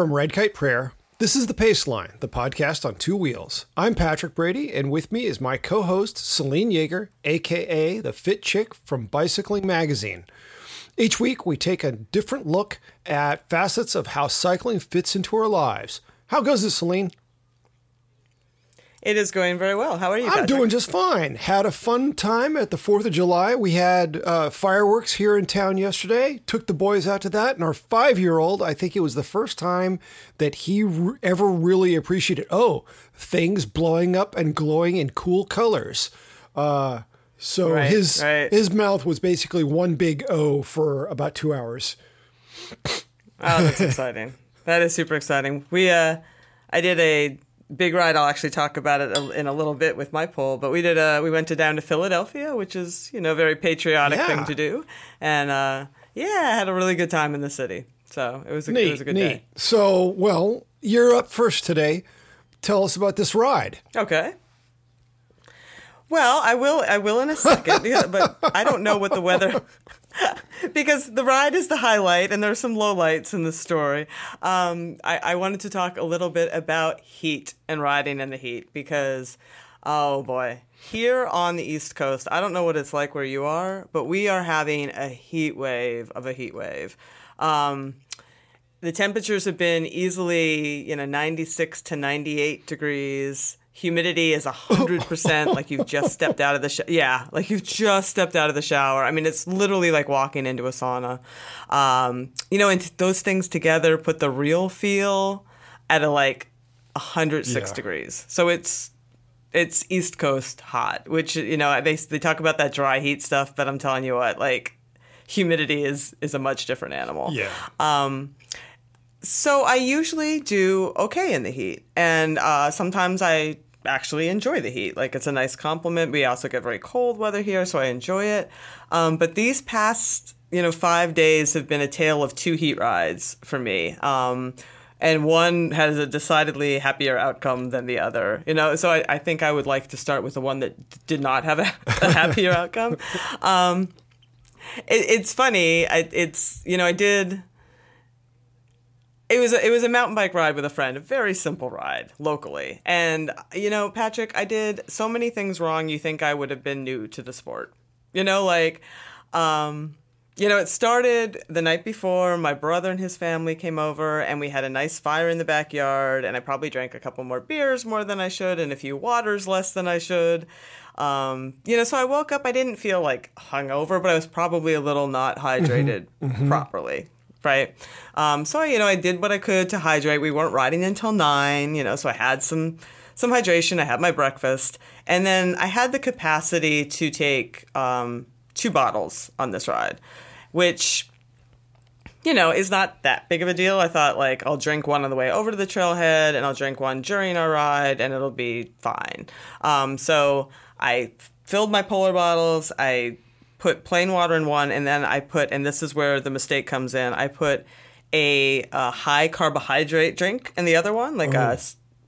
From Red Kite Prayer, this is The Pace Line, the podcast on two wheels. I'm Patrick Brady, and with me is my co host, Selene Yeager, aka the Fit Chick from Bicycling Magazine. Each week, we take a different look at facets of how cycling fits into our lives. How goes it, Selene? It is going very well. How are you? I'm doing just fine. Had a fun time at the 4th of July. We had uh, fireworks here in town yesterday. Took the boys out to that. And our five year old, I think it was the first time that he re- ever really appreciated, oh, things blowing up and glowing in cool colors. Uh, so Right, his right. his mouth was basically one big O for about two hours. Oh, that's exciting. That is super exciting. We uh, I did a big ride. I'll actually talk about it in a little bit with my poll. But we did a we went to down to Philadelphia, which is you know a very patriotic Yeah. thing to do, and uh, yeah, I had a really good time in the city. So it was a, it was a good neat. day. So, well, you're up first today. Tell us about this ride. Okay. Well, I will. I will in a second, because- but I don't know what the weather. because the ride is the highlight, and there are some lowlights in the story. Um, I, I wanted to talk a little bit about heat and riding in the heat because, oh boy, here on the East Coast, I don't know what it's like where you are, but we are having a heat wave of a heat wave. Um, the temperatures have been easily, you know, 96 to 98 degrees. Humidity is 100%, like you've just stepped out of the sh- yeah, like you've just stepped out of the shower. I mean, it's literally like walking into a sauna. Um, you know, and t- those things together put the real feel at a like 106 Yeah. degrees. So it's it's East Coast hot, which you know, they they talk about that dry heat stuff, but I'm telling you what, like humidity is is a much different animal. Yeah. Um, so I usually do okay in the heat, and uh, sometimes I actually enjoy the heat. Like it's a nice compliment. We also get very cold weather here, so I enjoy it. Um, but these past, you know, five days have been a tale of two heat rides for me. Um, and one has a decidedly happier outcome than the other. You know, so I, I think I would like to start with the one that d- did not have a, a happier outcome. Um, it, it's funny. I, it's you know I did it was a, it was a mountain bike ride with a friend, a very simple ride locally. And you know, Patrick, I did so many things wrong. You think I would have been new to the sport? You know, like, um, you know, it started the night before. My brother and his family came over, and we had a nice fire in the backyard. And I probably drank a couple more beers more than I should, and a few waters less than I should. Um, you know, so I woke up. I didn't feel like hungover, but I was probably a little not hydrated properly right? Um, so you know, I did what I could to hydrate. We weren't riding until nine, you know, so I had some some hydration. I had my breakfast, and then I had the capacity to take um, two bottles on this ride, which you know is not that big of a deal. I thought like I'll drink one on the way over to the trailhead, and I'll drink one during our ride, and it'll be fine. Um, so I filled my polar bottles. I put plain water in one, and then I put, and this is where the mistake comes in. I put a, a high carbohydrate drink in the other one, like a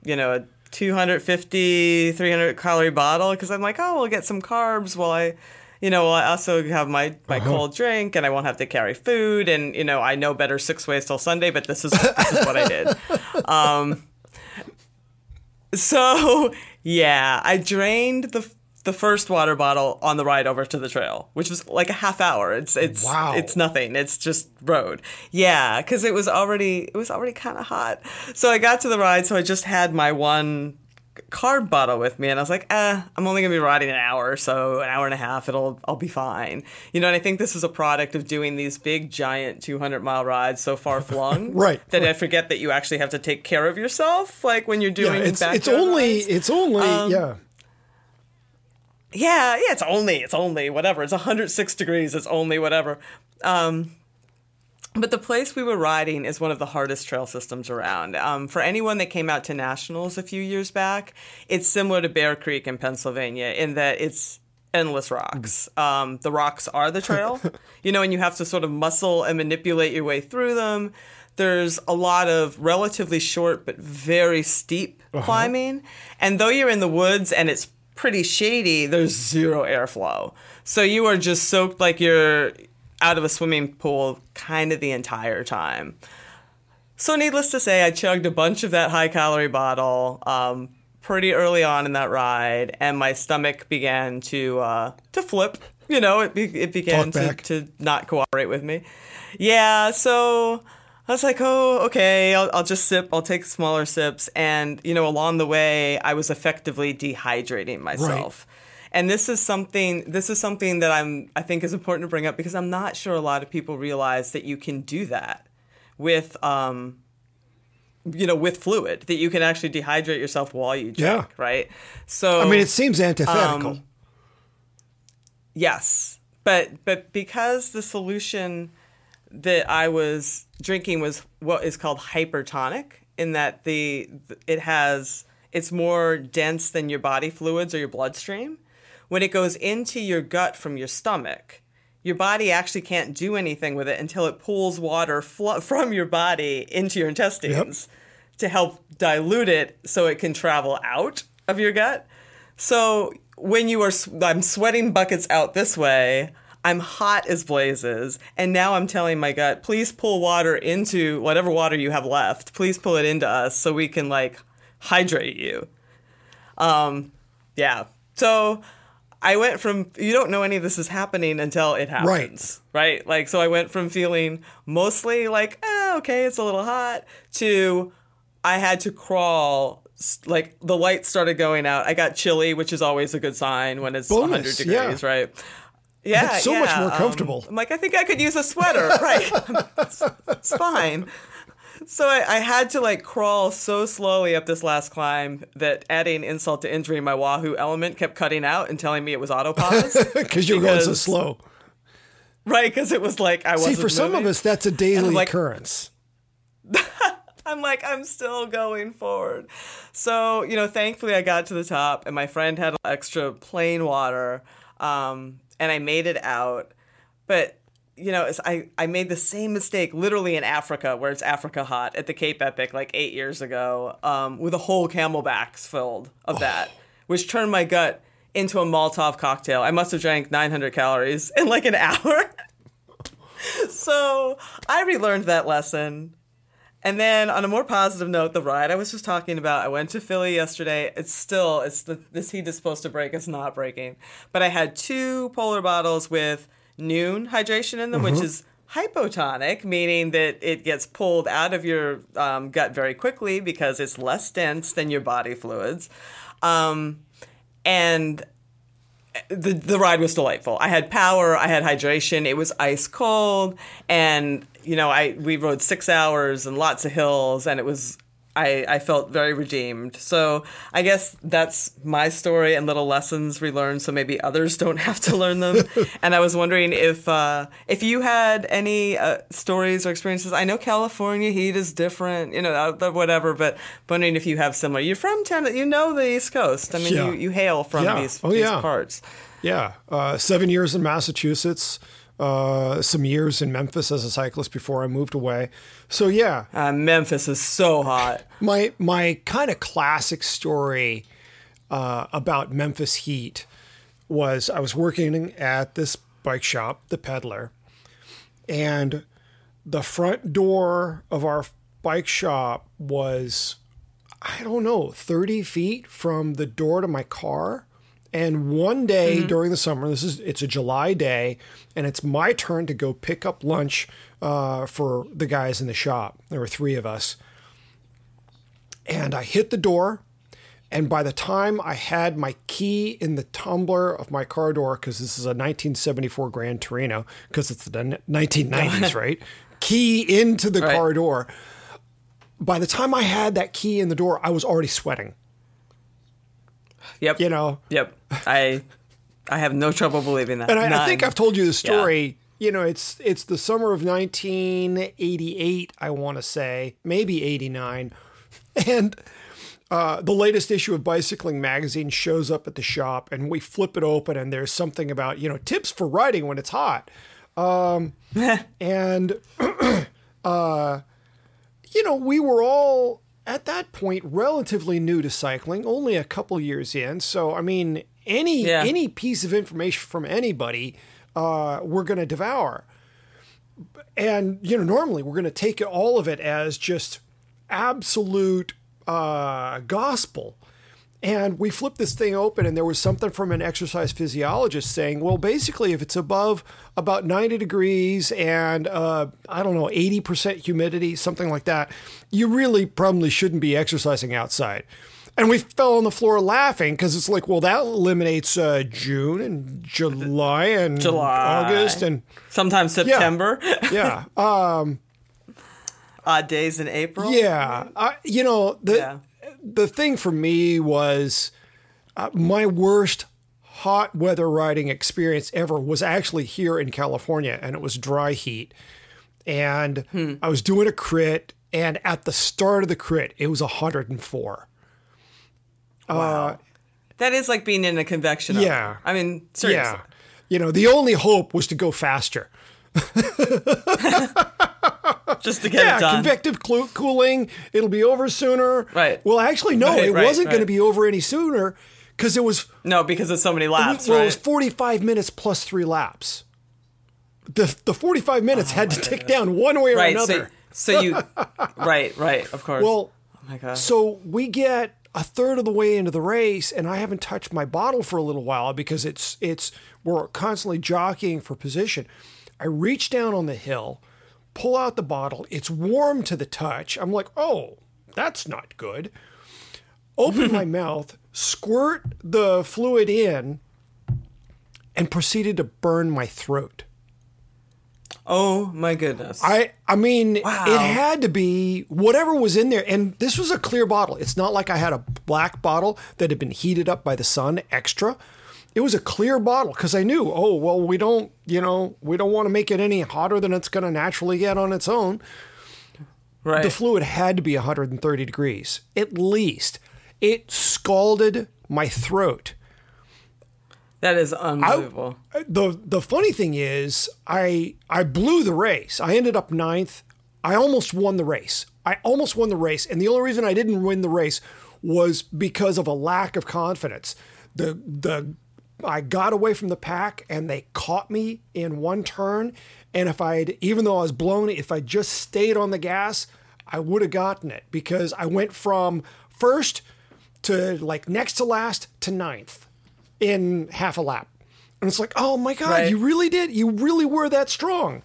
you know, a 250, 300 calorie bottle, because I'm like, oh, we'll get some carbs while I, you know, I also have my my cold drink, and I won't have to carry food, and you know, I know better six ways till Sunday, but this is this is what I did. Um, so yeah, I drained the the first water bottle on the ride over to the trail, which was like a half hour. It's it's Wow. it's nothing. It's just road. Yeah, because it was already it was already kind of hot. So I got to the ride, so I just had my one carb bottle with me and I was like, eh, I'm only gonna be riding an hour, so an hour and a half, it'll I'll be fine. You know, and I think this is a product of doing these big giant 200 mile rides so far flung, Right, That I forget that you actually have to take care of yourself, like when you're Yeah, doing it's it's only rides. it's only Um, yeah. Yeah, yeah, it's only it's only whatever. It's 106 degrees. It's only whatever. Um, but the place we were riding is one of the hardest trail systems around. Um, for anyone that came out to nationals a few years back, it's similar to Bear Creek in Pennsylvania in that it's endless rocks. Um, the rocks are the trail, you know, and you have to sort of muscle and manipulate your way through them. There's a lot of relatively short but very steep climbing. And though you're in the woods and it's pretty shady, there's zero airflow. So you are just soaked like you're out of a swimming pool kind of the entire time. So, needless to say, I chugged a bunch of that high calorie bottle um, pretty early on in that ride, and my stomach began to uh, to flip. You know, it, be- it began to, to not cooperate with me. Yeah, so I was like, oh, okay, I'll, I'll just sip. I'll take smaller sips. And, you know, along the way, I was effectively dehydrating myself. And this is something this is something that I'm I think is important to bring up because I'm not sure a lot of people realize that you can do that with um you know with fluid that you can actually dehydrate yourself while you drink, Yeah. right? So I mean, it seems antithetical. Um, Yes, but but because the solution that I was drinking was what is called hypertonic, in that the it has it's more dense than your body fluids or your bloodstream. When it goes into your gut from your stomach, your body actually can't do anything with it until it pulls water fl- from your body into your intestines to help dilute it so it can travel out of your gut. So when you are, I'm sweating buckets out this way. I'm hot as blazes, and now I'm telling my gut, please pull water into whatever water you have left. Please pull it into us so we can like hydrate you. Um, yeah. So I went from you don't know any of this is happening until it happens, right? Right. Like so, I went from feeling mostly like, eh, okay, it's a little hot, to I had to crawl. Like the light started going out. I got chilly, which is always a good sign when it's Bonus, 100 degrees, yeah. right? Yeah, It's so much yeah, more um, comfortable. I'm like, I think I could use a sweater, right? it's, it's fine. So I, I had to like crawl so slowly up this last climb that adding insult to injury, my Wahoo ELEMNT kept cutting out and telling me it was autopause. Because you're going so slow. right, because it was like I wasn't See, for some of us, that's a daily like- occurrence. I'm like, I'm still going forward. So, you know, thankfully I got to the top and my friend had extra plain water um, and I made it out. But, you know, I, I made the same mistake literally in Africa, where it's Africa hot at the Cape Epic like eight years ago, um, with a whole camelbacks filled of that, which turned my gut into a Molotov cocktail. I must have drank 900 calories in like an hour. so I relearned that lesson. And then on a more positive note, the ride I was just talking about, I went to Philly yesterday. It's still, it's the, this heat is supposed to break. It's not breaking. But I had two polar bottles with Nuun hydration in them, which is hypotonic, meaning that it gets pulled out of your um, gut very quickly because it's less dense than your body fluids. Um, and the the ride was delightful. I had power, I had hydration. It was ice cold, and you know, I we rode six hours and lots of hills, and it was. I, I felt very redeemed. So I guess that's my story and little lessons we learned, so maybe others don't have to learn them. and I was wondering if uh, if you had any uh, stories or experiences. I know California heat is different, you know, uh, whatever. But wondering if you have similar. You're from Tennessee, you know the East Coast. I mean, Yeah. you, you hail from Yeah. these, Oh, these yeah. parts. Yeah, uh, seven years in Massachusetts, uh, some years in Memphis as a cyclist before I moved away. So yeah, Uh, Memphis is so hot. my my kind of classic story uh, about Memphis heat was I was working at this bike shop, the Peddler, and the front door of our bike shop was I don't know, 30 feet from the door to my car. And one day during the summer, this is it's a July day, and it's my turn to go pick up lunch uh, for the guys in the shop. There were three of us, and I hit the door. And by the time I had my key in the tumbler of my car door, because this is a 1974 Gran Torino, because it's the 1990s, right? Key into the Right. car door. By the time I had that key in the door, I was already sweating. Yep. You know, Yep. I I have no trouble believing that. And I, I think I've told you the story. You know, it's it's the summer of 1988. I want to say maybe 89, and uh, the latest issue of Bicycling Magazine shows up at the shop, and we flip it open, and there's something about you know tips for riding when it's hot, um, and uh, you know we were all at that point relatively new to cycling, only a couple years in. So I mean, any Yeah. any piece of information from anybody, uh, we're going to devour. And you know, normally we're going to take all of it as just absolute uh, gospel. And we flipped this thing open, and there was something from an exercise physiologist saying, well, basically, if it's above about 90 degrees and, uh, I don't know, 80% humidity, something like that, you really probably shouldn't be exercising outside. And we fell on the floor laughing because it's like, well, that eliminates uh, June and July and July. August and sometimes September, yeah, um, odd days in April. yeah. I, you know the Yeah. The thing for me was uh, my worst hot weather riding experience ever was actually here in California, and it was dry heat. And Hmm. I was doing a crit, and at the start of the crit, it was 104. Wow, That is like being in a convection. oven. Yeah. I mean, seriously. Yeah. You know, the only hope was to go faster. Just to get yeah, it done. convective clu- cooling. It'll be over sooner. Right. Well, actually, no, Right, it right, wasn't going to be over any sooner because it was no, because of so many laps, well, right? it was 45 minutes plus three laps. The the 45 minutes oh had to tick down one way or Oh right. another. So, so you, right, right, of course. well, oh my god. so we get a third of the way into the race, and I haven't touched my bottle for a little while because it's it's we're constantly jockeying for position. I reach down on the hill, pull out the bottle. It's warm to the touch. I'm like, oh, that's not good. Open my mouth, squirt the fluid in, and proceeded to burn my throat. oh my goodness. I I mean, Wow. it had to be whatever was in there, and this was a clear bottle. It's not like I had a black bottle that had been heated up by the sun extra. It was a clear bottle because I knew, oh well, we don't, you know, we don't want to make it any hotter than it's going to naturally get on its own. right. The fluid had to be 130 degrees at least. It scalded my throat. that is unbelievable. Uh, the the funny thing is I I blew the race. I ended up ninth. I almost won the race. I almost won the race, and the only reason I didn't win the race was because of a lack of confidence. The the I got away from the pack and they caught me in one turn. And if I'd even though I was blown, if I just stayed on the gas, I would have gotten it because I went from first to like next to last to ninth in half a lap. And it's like, oh my God, Right. you really did. You really were that strong.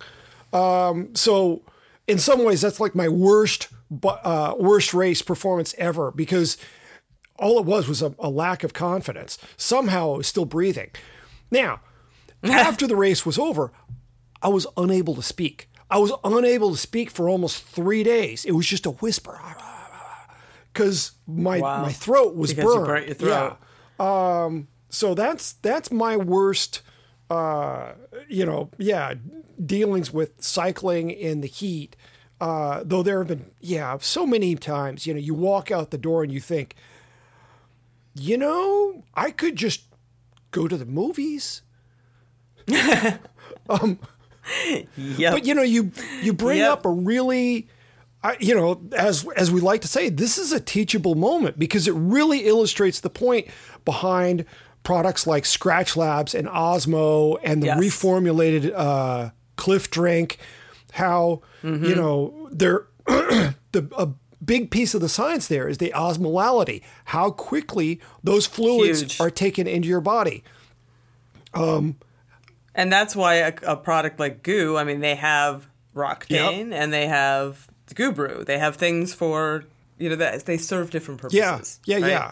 Um, so, in some ways, that's like my worst, uh, worst race performance ever because all it was was a, a lack of confidence. Somehow I was still breathing. Now, after the race was over, I was unable to speak. I was unable to speak for almost three days. It was just a whisper because my Wow. my throat was Because you burned. burnt your throat. Yeah. Um, so that's that's my worst. Uh, you know, yeah, dealings with cycling in the heat. Uh, though there have been, yeah, so many times. You know, you walk out the door and you think, you know, I could just go to the movies. Yep. But you know, you you bring Yep. up a really, I you know, as as we like to say, this is a teachable moment because it really illustrates the point behind products like Skratch Labs and Osmo and the Yes. reformulated uh, Clif Drink. How Mm-hmm. you know they're the a big piece of the science there is the osmolality, how quickly those fluids Huge. are taken into your body. Um, and that's why a, a product like GU, I mean, they have Roctane and they have GU Brew. They have things for you know that they serve different Yeah, purposes. yeah, right? yeah.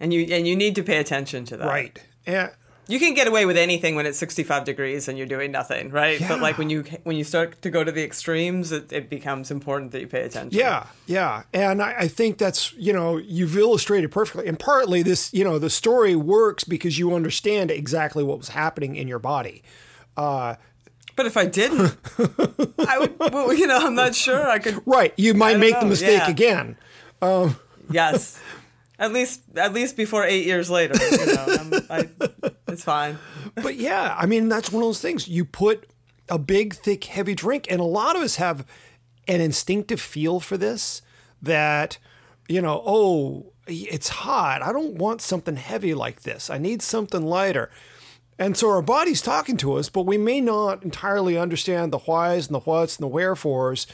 And you and you need to pay attention to that. Right. And you can get away with anything when it's 65 degrees and you're doing nothing, right? Yeah. But like when you when you start to go to the extremes, it, it becomes important that you pay attention. Yeah, yeah. And I, I think that's, you know, you've illustrated perfectly. And partly this, you know, the story works because you understand exactly what was happening in your body. Uh, but if I didn't, I would. Well, you know, I'm not sure I could. Right. You might make the mistake yeah. again. Um, yes. At least, at least before eight years later, you know, I'm, I, it's fine. But yeah, I mean, that's one of those things. You put a big, thick, heavy drink, and a lot of us have an instinctive feel for this that, you know, oh, it's hot. I don't want something heavy like this. I need something lighter. And so our body's talking to us, but we may not entirely understand the whys and the whats and the wherefores.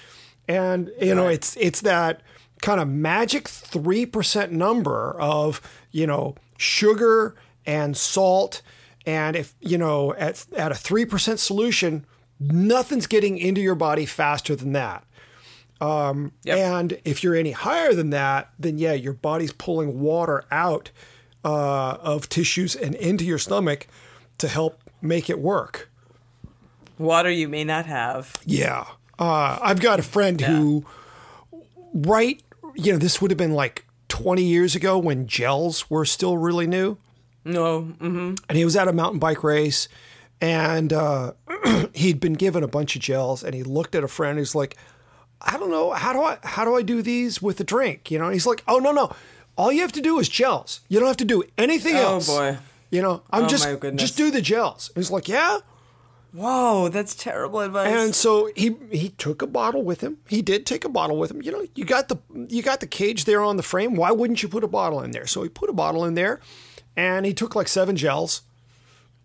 And you know, it's it's that kind of magic three percent number of you know sugar and salt, and if you know at at a three percent solution, nothing's getting into your body faster than that. Yep. And if you're any higher than that, then yeah, your body's pulling water out uh, of tissues and into your stomach to help make it work. Water you may not have. Yeah. Uh, I've got a friend who, right, you know, this would have been like 20 years ago when gels were still really new. No. hmm And he was at a mountain bike race and uh, he'd been given a bunch of gels and he looked at a friend who's like, I don't know, how do I how do I do these with a drink? You know, and he's like, Oh no, no. All you have to do is gels. You don't have to do anything Oh, else. Oh boy. You know, I'm Oh, just just do the gels. And he's like, Yeah. Whoa, that's terrible advice. And so he he took a bottle with him. He did take a bottle with him. You know, you got the you got the cage there on the frame. Why wouldn't you put a bottle in there? So he put a bottle in there, and he took like seven gels,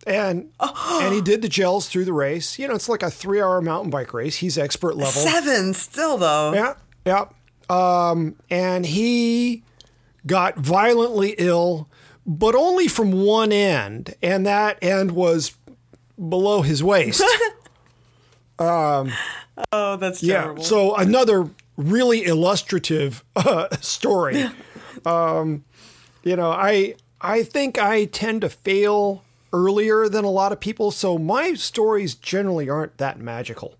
and and he did the gels through the race. You know, it's like a three hour mountain bike race. He's expert level. Seven still though. Yeah, yeah. Um, and he got violently ill, but only from one end, and that end was below his waist. Oh, that's terrible. Yeah. So another really illustrative uh, story. um, you know, I I think I tend to fail earlier than a lot of people, so my stories generally aren't that magical.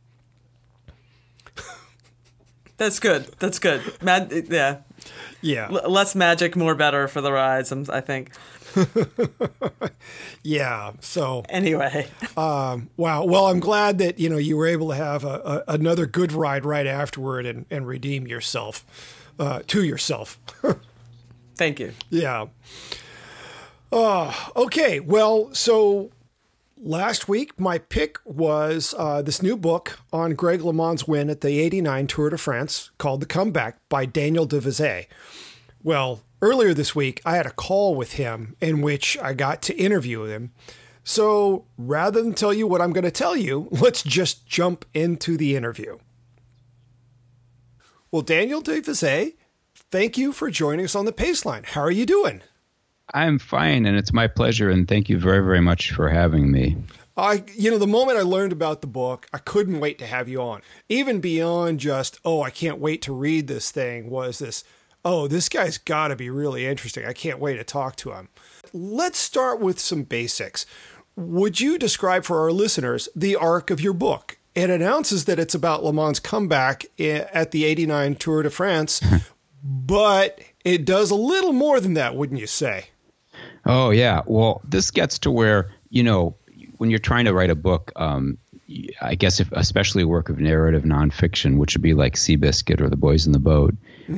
that's good. That's good. Mad, yeah. Yeah. L- less magic, more better for the rides. I think. Yeah. So Anyway, wow. Well, I'm glad that you know you were able to have a, a, another good ride right afterward and, and redeem yourself uh, to yourself. thank you. Yeah. Uh, okay. Well, so last week my pick was uh, this new book on Greg LeMond's win at the 89 Tour de France called The Comeback by Daniel de Vise. Well, earlier this week I had a call with him in which I got to interview him. So rather than tell you what I'm going to tell you, let's just jump into the interview. Well, Daniel de Vise, thank you for joining us on the Pace Line. How are you doing? I'm fine, and it's my pleasure, and thank you very, very much for having me. I, you know, the moment I learned about the book, I couldn't wait to have you on. Even beyond just, oh, I can't wait to read this thing, was this, oh, this guy's got to be really interesting. I can't wait to talk to him. Let's start with some basics. Would you describe for our listeners the arc of your book? It announces that it's about LeMond's comeback at the 89 Tour de France, but it does a little more than that, wouldn't you say? Oh yeah, well, this gets to where you know when you're trying to write a book. Um, I guess if especially a work of narrative nonfiction, which would be like Seabiscuit or The Boys in the Boat,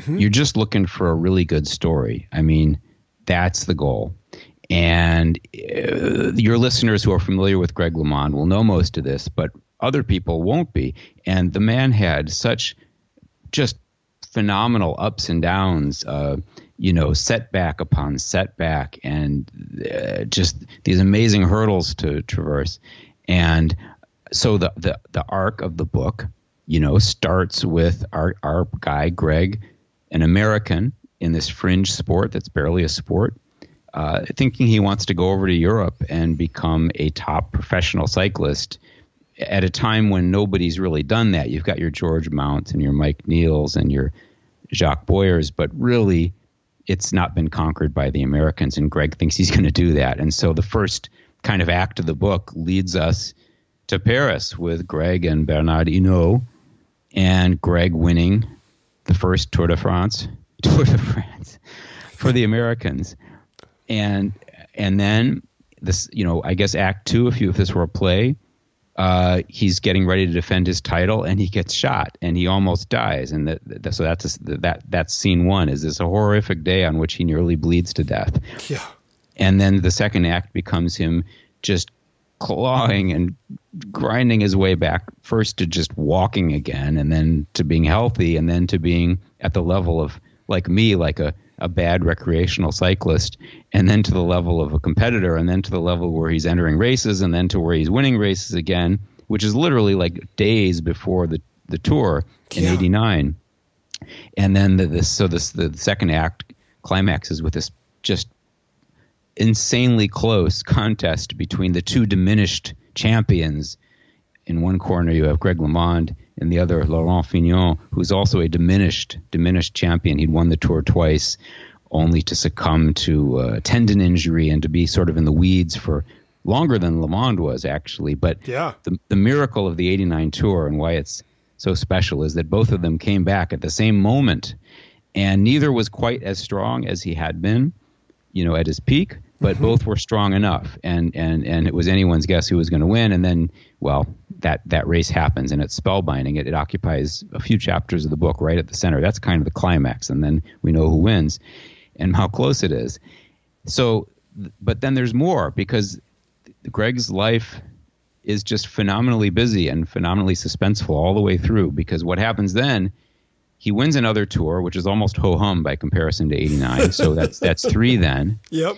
you're just looking for a really good story. I mean, that's the goal. And uh, your listeners who are familiar with Greg LeMond will know most of this, but other people won't be. And the man had such just phenomenal ups and downs, uh, you know, setback upon setback, and uh, just these amazing hurdles to traverse. And so the, the the arc of the book, you know, starts with our our guy Greg, an American in this fringe sport that's barely a sport, uh, thinking he wants to go over to Europe and become a top professional cyclist at a time when nobody's really done that. You've got your George Mounts and your Mike Neels and your Jacques Boyers, but really it's not been conquered by the Americans, and Greg thinks he's going to do that. And so the first kind of act of the book leads us to Paris with Greg and Bernard Hinault, and Greg winning the first Tour de France, Tour de France for the Americans, and and then this, you know, I guess Act Two, if you if this were a play, uh, he's getting ready to defend his title and he gets shot and he almost dies. And that, that so that's a, that that's scene one is this a horrific day on which he nearly bleeds to death. Yeah. And then the second act becomes him just clawing and grinding his way back first to just walking again and then to being healthy and then to being at the level of like me like a a bad recreational cyclist, and then to the level of a competitor, and then to the level where he's entering races, and then to where he's winning races again, which is literally like days before the, the tour in Yeah. '89. And then the, this, so this the second act climaxes with this just insanely close contest between the two diminished champions. In one corner, you have Greg LeMond, in the other, Laurent Fignon, who's also a diminished diminished champion. He'd won the tour twice, only to succumb to uh, tendon injury and to be sort of in the weeds for longer than LeMond was actually. But Yeah. the the miracle of the '89 tour and why it's so special is that both of them came back at the same moment, and neither was quite as strong as he had been you know, at his peak, but mm-hmm. both were strong enough, and and and it was anyone's guess who was going to win. And then, well, that that race happens, and it's spellbinding. It, it occupies a few chapters of the book right at the center. That's kind of the climax, and then we know who wins, and how close it is. So, but then there's more because Greg's life is just phenomenally busy and phenomenally suspenseful all the way through. Because what happens then? He wins another tour, which is almost ho hum by comparison to '89. So that's that's three then, Yep.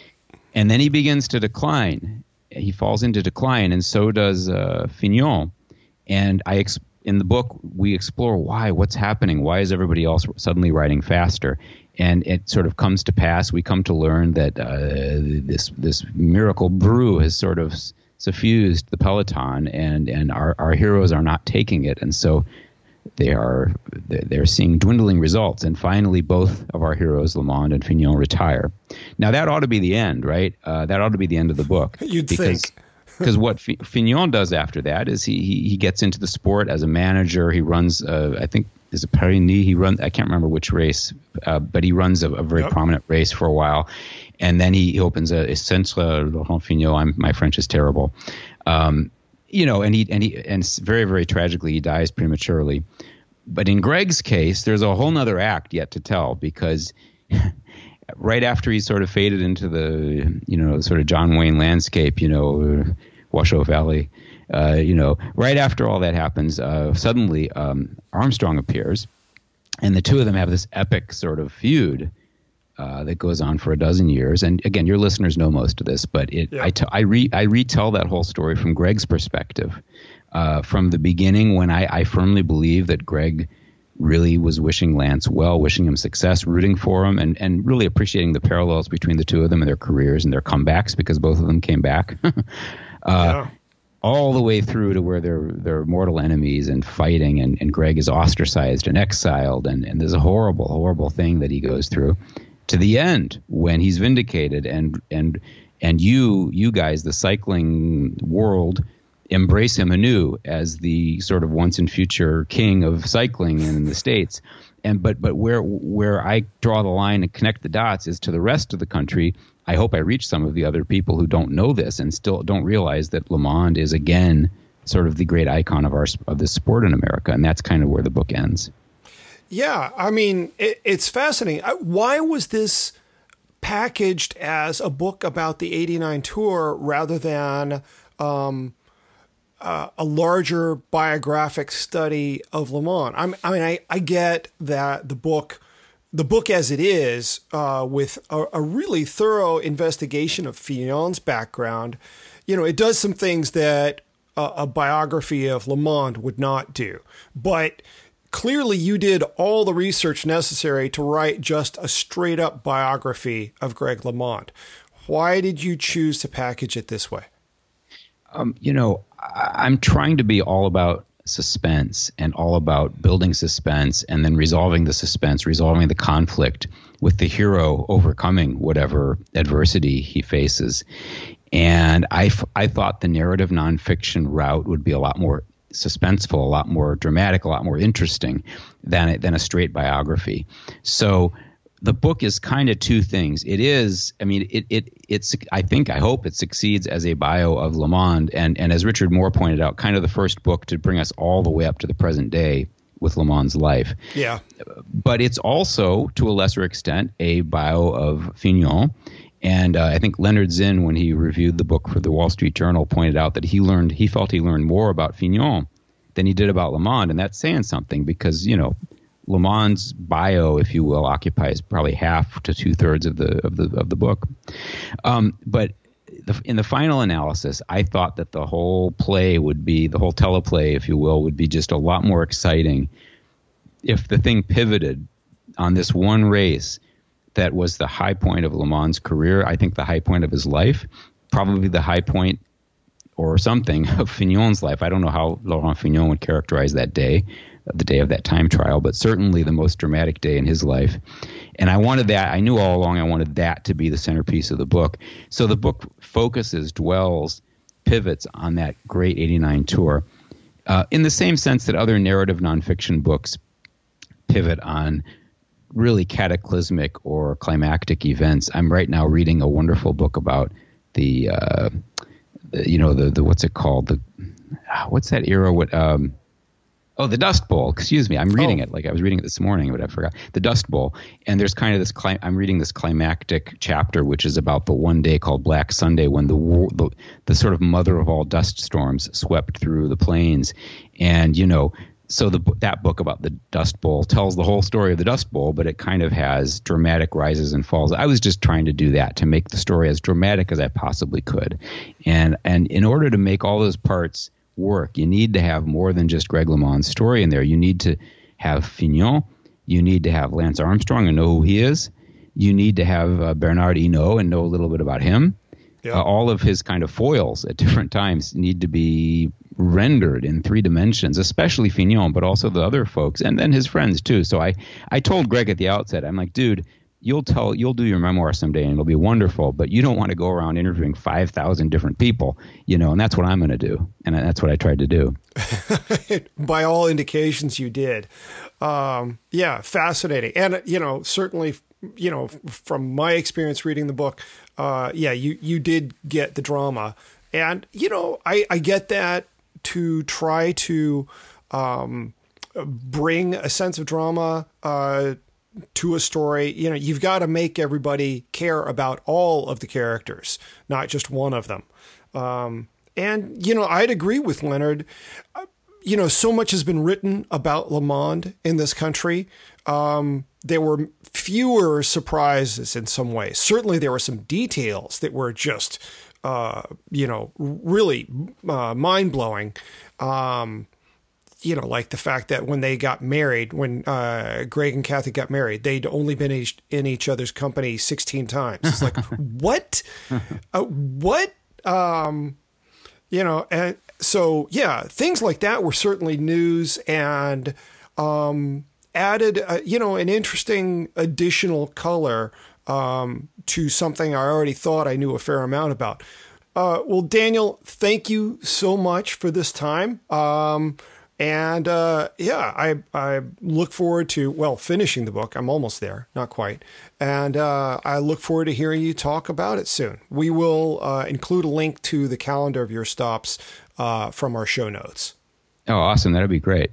And then he begins to decline. He falls into decline, and so does uh, Fignon. And I ex- in the book we explore why, what's happening, why is everybody else suddenly riding faster, and it sort of comes to pass. We come to learn that uh, this this miracle brew has sort of suffused the peloton, and and our our heroes are not taking it, and so they are they're seeing dwindling results, and finally, both of our heroes, LeMond and Fignon, retire. Now that ought to be the end, right? Uh, that ought to be the end of the book. You'd because, think. Because what Fi- Fignon does after that is he, he he gets into the sport as a manager. He runs, uh, I think, is it Paris He runs. I can't remember which race, uh, but he runs a, a very Yep. prominent race for a while, and then he, he opens a, a Centre Laurent Fignon. I'm, my French is terrible. Um, you know, and he and he and very very tragically he dies prematurely. But in Greg's case, there's a whole nother act yet to tell because right after he sort of faded into the you know sort of John Wayne landscape, you know, Washoe Valley, uh, you know, right after all that happens, uh, suddenly um, Armstrong appears, and the two of them have this epic sort of feud. Uh, that goes on for a dozen years, and again, your listeners know most of this, but it Yeah. I, t- I, re- I retell that whole story from Greg's perspective, uh, from the beginning when I, I firmly believe that Greg really was wishing Lance well, wishing him success, rooting for him, and, and really appreciating the parallels between the two of them and their careers and their comebacks because both of them came back. uh, yeah. all the way through to where they're they're mortal enemies and fighting and, and Greg is ostracized and exiled and, and there's a horrible, horrible thing that he goes through to the end when he's vindicated and and and you you guys, the cycling world, embrace him anew as the sort of once and future king of cycling in the States. And but but where where I draw the line and connect the dots is to the rest of the country. I hope I reach some of the other people who don't know this and still don't realize that LeMond is again sort of the great icon of our of this sport in America, and that's kind of where the book ends. Yeah, I mean, it, it's fascinating. Why was this packaged as a book about the 89 tour rather than um, uh, a larger biographic study of LeMond? I'm, I mean, I, I get that the book, the book as it is, uh, with a, a really thorough investigation of Fignon's background, you know, it does some things that a, a biography of Le would not do. But clearly you did all the research necessary to write just a straight up biography of Greg LeMond. Why did you choose to package it this way? Um, you know, I'm trying to be all about suspense and all about building suspense and then resolving the suspense, resolving the conflict with the hero overcoming whatever adversity he faces. And I, I thought the narrative nonfiction route would be a lot more suspenseful, a lot more dramatic, a lot more interesting than than a straight biography. So the book is kind of two things. It is, I mean, it it it's. I think, I hope it succeeds as a bio of LeMond, and and as Richard Moore pointed out, kind of the first book to bring us all the way up to the present day with LeMond's life. Yeah, but it's also, to a lesser extent, a bio of Fignon. And uh, I think Lennard Zinn, when he reviewed the book for the Wall Street Journal, pointed out that he learned he felt he learned more about Fignon than he did about LeMond, and that's saying something because you know LeMond's bio, if you will, occupies probably half to two thirds of the of the of the book. Um, but the, in the final analysis, I thought that the whole play would be the whole teleplay, if you will, would be just a lot more exciting if the thing pivoted on this one race that was the high point of LeMond's career. I think the high point of his life, probably the high point or something of Fignon's life. I don't know how Laurent Fignon would characterize that day the day of that time trial, but certainly the most dramatic day in his life. And I wanted that, I knew all along I wanted that to be the centerpiece of the book. So the book focuses, dwells, pivots on that great 89 tour uh, in the same sense that other narrative nonfiction books pivot on really cataclysmic or climactic events. I'm right now reading a wonderful book about the, uh, the you know, the, the, what's it called? The, what's that era? What, um, Oh, the Dust Bowl. Excuse me. I'm reading oh. it like I was reading it this morning, but I forgot. The Dust Bowl. And there's kind of this. Clim- I'm reading this climactic chapter, which is about the one day called Black Sunday, when the, the the sort of mother of all dust storms swept through the plains, and you know. So the that book about the Dust Bowl tells the whole story of the Dust Bowl, but it kind of has dramatic rises and falls. I was just trying to do that to make the story as dramatic as I possibly could, and and in order to make all those parts work. You need to have more than just Greg LeMond's story in there. You need to have Fignon. You need to have Lance Armstrong and know who he is. You need to have uh, Bernard Hinault and know a little bit about him. Yeah. Uh, all of his kind of foils at different times need to be rendered in three dimensions, especially Fignon, but also the other folks, and then his friends too. So I, I told Greg at the outset, I'm like, dude, you'll tell you'll do your memoir someday and it'll be wonderful but you don't want to go around interviewing 5000 different people you know and that's what i'm going to do. And that's what i tried to do. By all indications you did. Um, yeah fascinating. And you know certainly you know from my experience reading the book uh, yeah you you did get the drama. And you know i i get that to try to um, bring a sense of drama uh, to a story, you know, you've got to make everybody care about all of the characters, not just one of them. Um, and, you know, I'd agree with Lennard. Uh, you know, so much has been written about LeMond in this country. Um, there were fewer surprises in some ways. Certainly, there were some details that were just, uh, you know, really uh, mind blowing. Um, you know, like the fact that when they got married, when uh, Greg and Kathy got married, they'd only been in each other's company 16 times. It's like, what? Uh, what? Um, you know, and so, yeah, things like that were certainly news and um, added, uh, you know, an interesting additional color um, to something I already thought I knew a fair amount about. Uh, well, Daniel, thank you so much for this time. Um, and uh, yeah, I I look forward to well finishing the book. I'm almost there, not quite, and uh, I look forward to hearing you talk about it soon. We will uh, include a link to the calendar of your stops uh, from our show notes. Oh, awesome! That'd be great.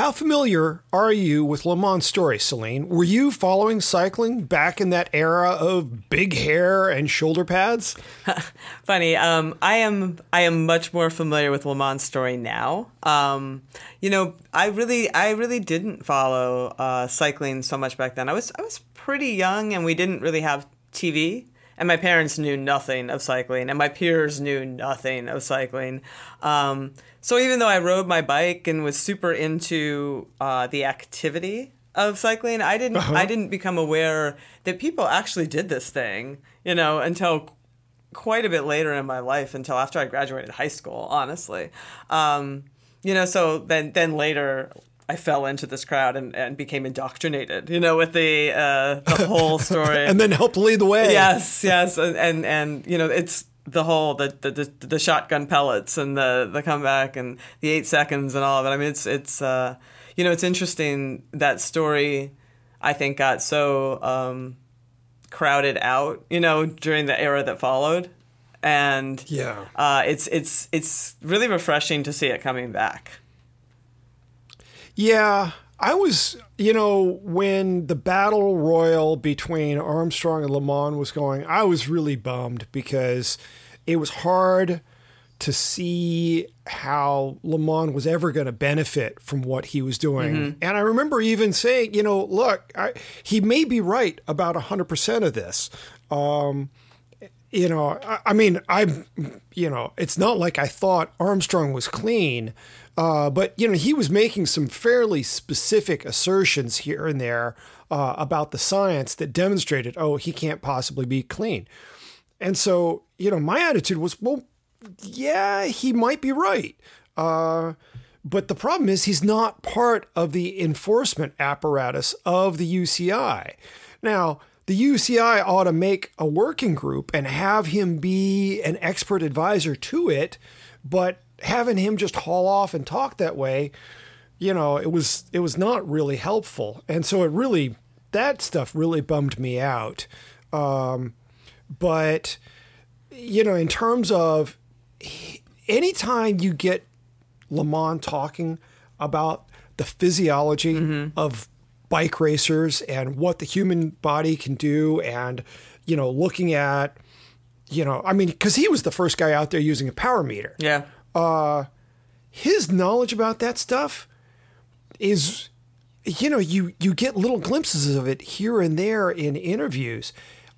How familiar are you with LeMond's story, Selene? Were you following cycling back in that era of big hair and shoulder pads? Funny, um, I am I am much more familiar with LeMond's story now. Um, you know, I really I really didn't follow uh, cycling so much back then. I was I was pretty young, and we didn't really have TV and my parents knew nothing of cycling, and my peers knew nothing of cycling. Um, so even though I rode my bike and was super into uh, the activity of cycling, I didn't uh-huh. I didn't become aware that people actually did this thing, you know, until quite a bit later in my life, until after I graduated high school, honestly. Um, you know, so then then later I fell into this crowd and, and became indoctrinated, you know, with the uh, the whole story, and then helped lead the way. Yes, yes, and, and and you know, it's the whole the, the the shotgun pellets and the the comeback and the eight seconds and all of it. I mean, it's it's uh, you know it's interesting that story. I think got so um, crowded out, you know, during the era that followed, and Yeah. uh, it's it's it's really refreshing to see it coming back. Yeah, I was, you know, when the battle royal between Armstrong and LeMond was going, I was really bummed because it was hard to see how LeMond was ever going to benefit from what he was doing. And I remember even saying, you know, look, I, he may be right about 100% of this. Um, you know, I, I mean, I, you know, it's not like I thought Armstrong was clean, uh, but you know, he was making some fairly specific assertions here and there uh, about the science that demonstrated, oh, he can't possibly be clean. And so, you know, my attitude was, well, yeah, he might be right. Uh, but the problem is he's not part of the enforcement apparatus of the UCI. Now, the UCI ought to make a working group and have him be an expert advisor to it, but having him just haul off and talk that way, you know, it was it was not really helpful. And so it really that stuff really bummed me out. Um, but you know, in terms of anytime you get LeMond talking about the physiology of bike racers and what the human body can do, and you know, looking at, you know, I mean, because he was the first guy out there using a power meter. Yeah. His knowledge about that stuff is, you know, you you get little glimpses of it here and there in interviews.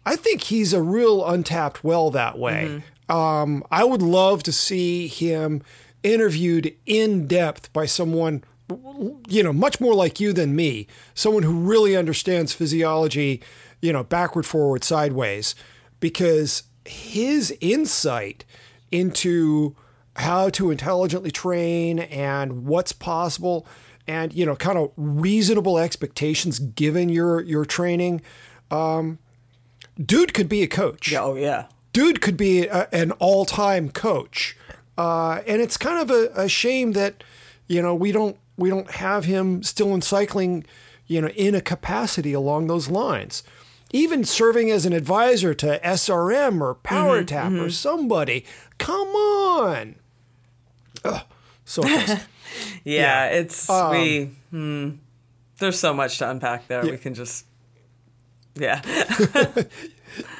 I think he's a real untapped well that way. Um, I would love to see him interviewed in depth by someone, you know, much more like you than me, someone who really understands physiology, you know, backward, forward, sideways, because his insight into how to intelligently train and what's possible and you know kind of reasonable expectations given your your training. Um dude could be a coach. Oh yeah. dude could be a, an all-time coach. Uh, and it's kind of a, a shame that you know we don't we don't have him still in cycling you know in a capacity along those lines. Even serving as an advisor to srm or PowerTap or somebody. Come on Ugh, so. Yeah, Yeah. it's we. Hmm, there's so much to unpack there. We can just. Yeah.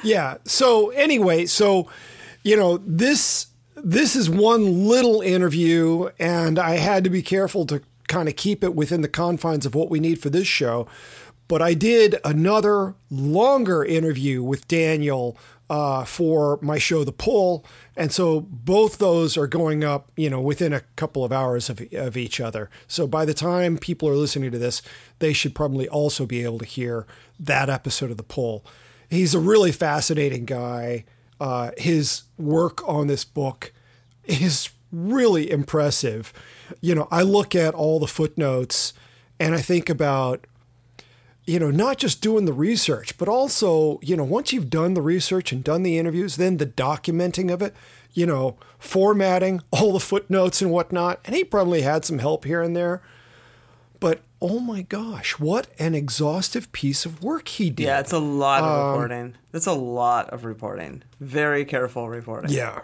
Yeah. So anyway, so you know this this is one little interview, and I had to be careful to kind of keep it within the confines of what we need for this show. But I did another longer interview with Daniel uh, for my show, The Pull, and so both those are going up, you know, within a couple of hours of, of each other. So by the time people are listening to this, they should probably also be able to hear that episode of The Pull he's a really fascinating guy. Uh, his work on this book is really impressive. You know, I look at all the footnotes and I think about, you know, not just doing the research, but also, you know, once you've done the research and done the interviews, then the documenting of it, you know, formatting all the footnotes and whatnot. And he probably had some help here and there. But oh my gosh, what an exhaustive piece of work he did. Yeah, it's a lot Um, of reporting. That's a lot of reporting. Very careful reporting. Yeah.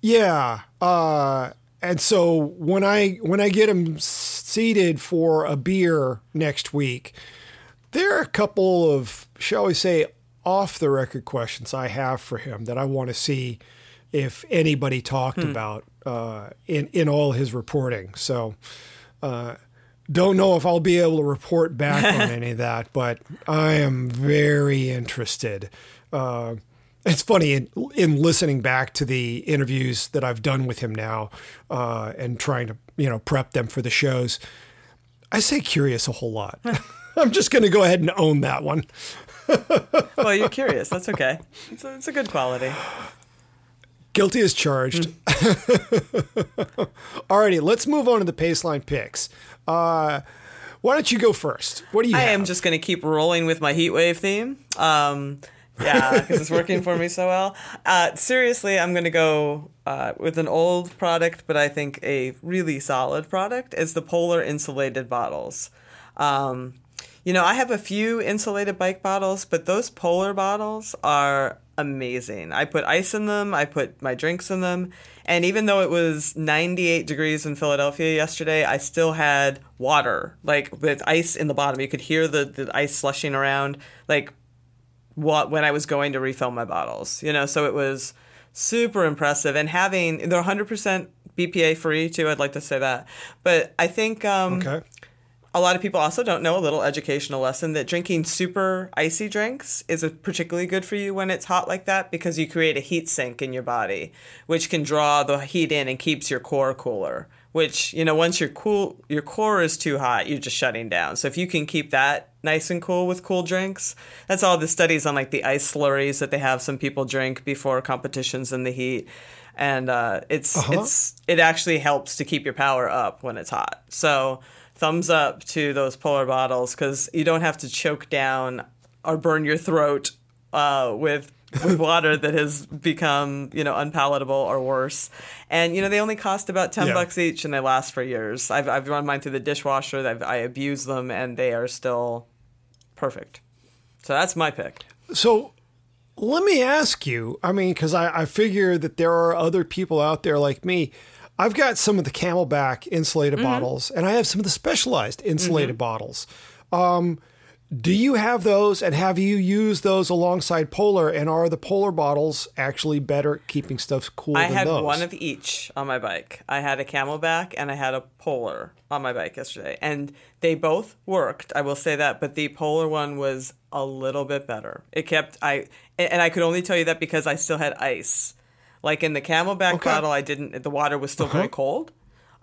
Yeah. Uh, and so when I when I get him seated for a beer next week, there are a couple of shall we say off the record questions I have for him that I want to see if anybody talked about uh, in in all his reporting. So. Uh, don't know if I'll be able to report back on any of that, but I am very interested. Uh, it's funny in, in listening back to the interviews that I've done with him now uh, and trying to you know prep them for the shows. I say curious a whole lot. I'm just going to go ahead and own that one. Well, you're curious. That's okay. It's a, it's a good quality. Guilty as charged. Alrighty, let's move on to the Paceline picks. Uh, why don't you go first? What do you I have? am just going to keep rolling with my heat wave theme. Um, Yeah, because it's working for me so well. Uh, seriously, I'm going to go uh, with an old product, but I think a really solid product is the Polar insulated bottles. Um, you know, I have a few insulated bike bottles, but those Polar bottles are amazing. I put ice in them, I put my drinks in them, and even though it was 98 degrees in Philadelphia yesterday, I still had water, like with ice in the bottom. You could hear the, the ice slushing around, like what when I was going to refill my bottles. You know, so it was super impressive. And having they're 100% BPA free too. I'd like to say that, but I think um, Okay. a lot of people also don't know a little educational lesson that drinking super icy drinks is a particularly good for you when it's hot like that because you create a heat sink in your body, which can draw the heat in and keeps your core cooler. Which you know, once your cool your core is too hot, you're just shutting down. So if you can keep that nice and cool with cool drinks, that's all the studies on like the ice slurries that they have some people drink before competitions in the heat, and uh, it's it's it actually helps to keep your power up when it's hot. So thumbs up to those polar bottles because you don't have to choke down or burn your throat uh, with with water that has become you know unpalatable or worse. And you know they only cost about ten Yeah. bucks each and they last for years. I've I've run mine through the dishwasher. I've, I abuse them and they are still perfect. So that's my pick. So let me ask you I mean, because I, I figure that there are other people out there like me. I've got some of the CamelBak insulated bottles and I have some of the specialized insulated bottles. Um, do you have those and have you used those alongside Polar? And are the Polar bottles actually better at keeping stuff cool I than had those? one of each on my bike. I had a CamelBak and I had a polar on my bike yesterday. And they both worked, I will say that, but the polar one was a little bit better. It kept I and I could only tell you that because I still had ice. Like in the CamelBak Okay. bottle I didn't the water was still very cold.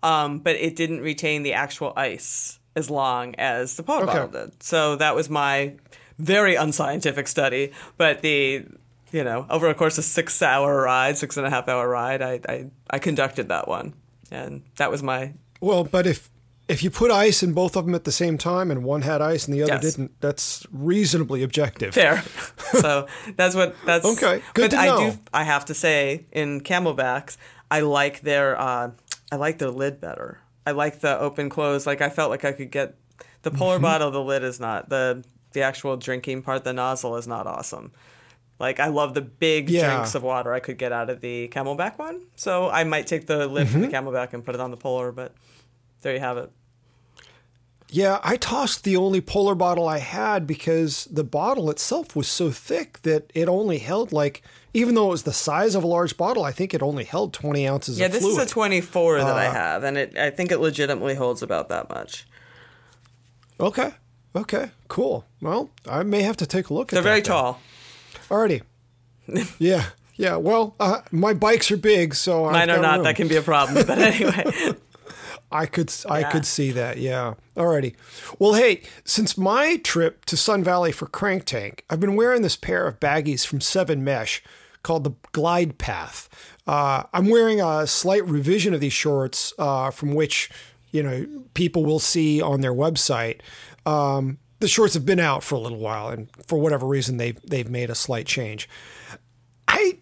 Um, but it didn't retain the actual ice as long as the polar Okay. bottle did. So that was my very unscientific study. But the you know over a course of six hour ride, six and a half hour ride, I I, I conducted that one, and that was my Well, but if if you put ice in both of them at the same time and one had ice and the other Yes. didn't, that's reasonably objective. fair. so that's what that's Okay, good But to I know. do I have to say in CamelBaks, I like their uh, I like their lid better. I like the open close. Like I felt like I could get the Mm-hmm. polar bottle. The lid is not the the actual drinking part. The nozzle is not awesome. Like I love the big Yeah. drinks of water I could get out of the CamelBak one. So I might take the lid from Mm-hmm. the CamelBak and put it on the polar. But there you have it. Yeah, I tossed the only polar bottle I had because the bottle itself was so thick that it only held like, even though it was the size of a large bottle, I think it only held 20 ounces Yeah, this fluid. is a 24 that I Uh, have, and it I think it legitimately holds about that much. okay. Okay. Cool. Well, I may have to take a look at that. They're very then. tall. Alrighty. yeah. Yeah. Well, uh, my bikes are big, so I've Mine are not. room. That can be a problem. But anyway, I could I could see that. Yeah. Alrighty. Well, hey, since my trip to Sun Valley for Crank Tank, I've been wearing this pair of baggies from Seven Mesh called the Glide Path. Uh, I'm wearing a slight revision of these shorts, uh, from which you know people will see on their website. Um, the shorts have been out for a little while, and for whatever reason, they they've made a slight change. I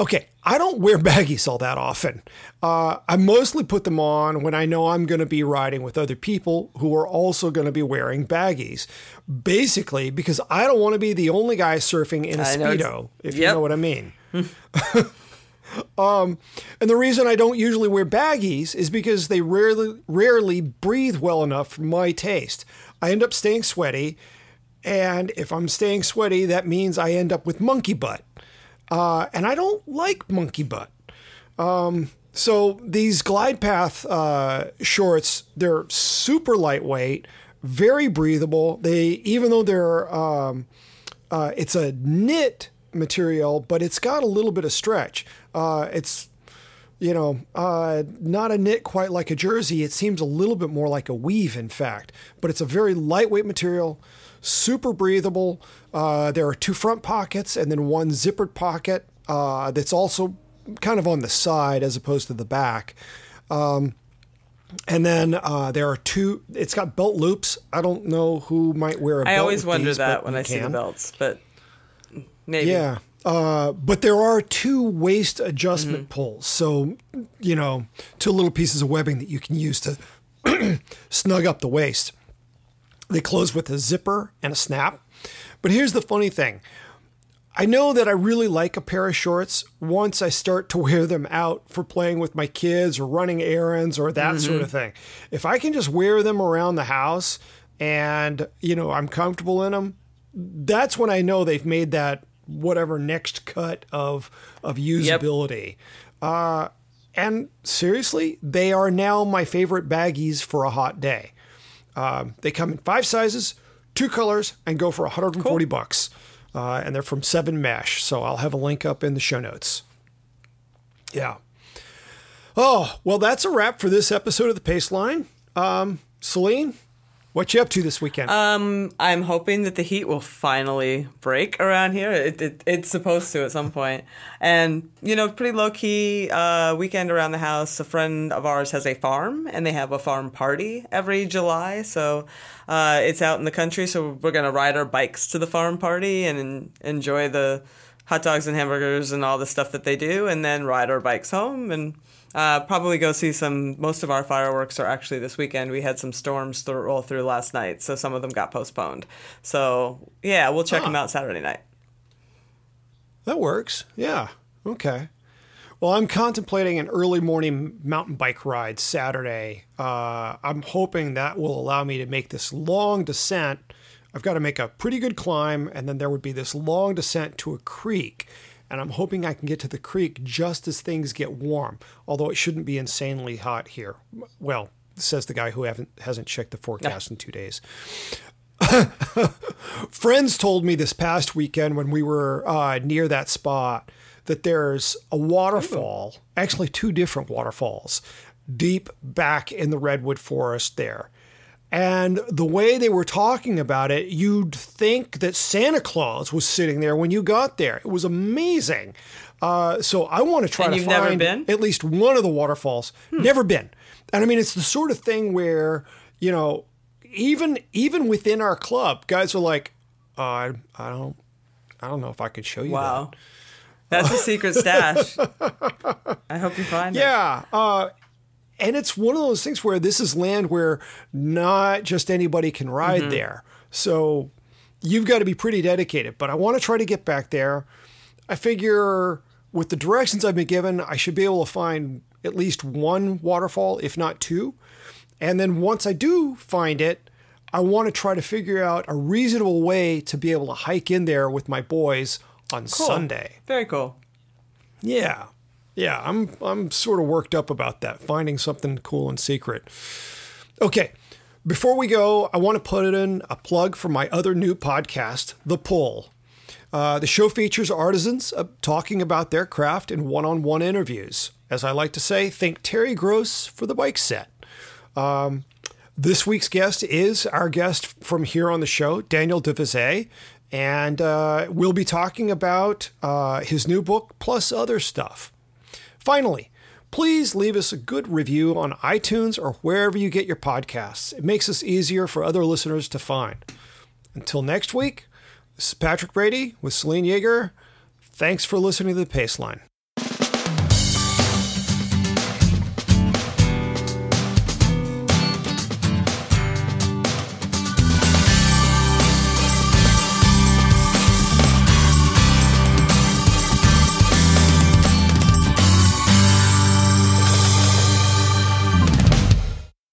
Okay, I don't wear baggies all that often. Uh, I mostly put them on when I know I'm going to be riding with other people who are also going to be wearing baggies. Basically, because I don't want to be the only guy surfing in a I know ex- speedo, if you know what I mean. um, and the reason I don't usually wear baggies is because they rarely rarely breathe well enough for my taste. I end up staying sweaty, and if I'm staying sweaty, that means I end up with monkey butt. Uh, and I don't like monkey butt. Um, so these glide path uh, shorts, they're super lightweight, very breathable. They even though they're um, uh, it's a knit material, but it's got a little bit of stretch. Uh, it's you know, uh, not a knit quite like a jersey. It seems a little bit more like a weave, in fact. But it's a very lightweight material, super breathable. Uh, there are two front pockets and then one zippered pocket uh, that's also kind of on the side as opposed to the back. Um, and then uh, there are two. It's got belt loops. I don't know who might wear a I belt. I always wonder these, that when I see the belts. But Maybe. Yeah. Uh, but there are two waist adjustment pulls. So, you know, two little pieces of webbing that you can use to snug up the waist. They close with a zipper and a snap. But here's the funny thing I know that I really like a pair of shorts once I start to wear them out for playing with my kids or running errands or that sort of thing. If I can just wear them around the house and, you know, I'm comfortable in them, that's when I know they've made that whatever next cut of of usability. Uh, and seriously, they are now my favorite baggies for a hot day. Um, they come in five sizes, two colors, and go for 140 bucks. Uh, and they're from Seven Mesh, so I'll have a link up in the show notes. Yeah. Oh well, that's a wrap for this episode of the Pace Line. Um, Selene, what you up to this weekend? Um, I'm hoping that the heat will finally break around here. It, it it's supposed to at some point, and you know, pretty low key uh, weekend around the house. A friend of ours has a farm, and they have a farm party every July. So uh, it's out in the country. So we're gonna ride our bikes to the farm party and enjoy the hot dogs and hamburgers and all the stuff that they do, and then ride our bikes home and. Uh, probably go see some. Most of our fireworks are actually this weekend. We had some storms th- roll through last night, so some of them got postponed. So yeah, we'll check them out Saturday night. That works. Yeah. Okay. Well, I'm contemplating an early morning mountain bike ride Saturday. Uh, I'm hoping that will allow me to make this long descent. I've got to make a pretty good climb, and then there would be this long descent to a creek. And I'm hoping I can get to the creek just as things get warm, although it shouldn't be insanely hot here. Well, says the guy who haven't hasn't checked the forecast in two days. Friends told me this past weekend when we were uh, near that spot that there's a waterfall, actually two different waterfalls, deep back in the redwood forest there. And the way they were talking about it, you'd think that Santa Claus was sitting there when you got there. It was amazing. Uh, so I want to try And to find been? at least one of the waterfalls. Never been. And I mean, it's the sort of thing where you know, even even within our club, guys are like, uh, I, I don't, I don't know if I could show you Wow, that's a secret stash. I hope you find that. it. Yeah. Uh, and it's one of those things where this is land where not just anybody can ride Mm-hmm. there. So you've got to be pretty dedicated. But I want to try to get back there. I figure with the directions I've been given, I should be able to find at least one waterfall, if not two. And then once I do find it, I want to try to figure out a reasonable way to be able to hike in there with my boys on Cool. Sunday. Very cool. Yeah. Yeah, I'm I'm sort of worked up about that, finding something cool and secret. Okay. Before we go, I want to put in a plug for my other new podcast, The Pull. Uh, the show features artisans uh, talking about their craft in one on one interviews. As I like to say, think Terry Gross for the bike set. Um, this week's guest is our guest from here on the show, Daniel de Vise, and uh, we'll be talking about uh, his new book plus other stuff. Finally, please leave us a good review on iTunes or wherever you get your podcasts. It makes us easier for other listeners to find. Until next week, this is Patrick Brady with Selene Yeager. Thanks for listening to the Paceline.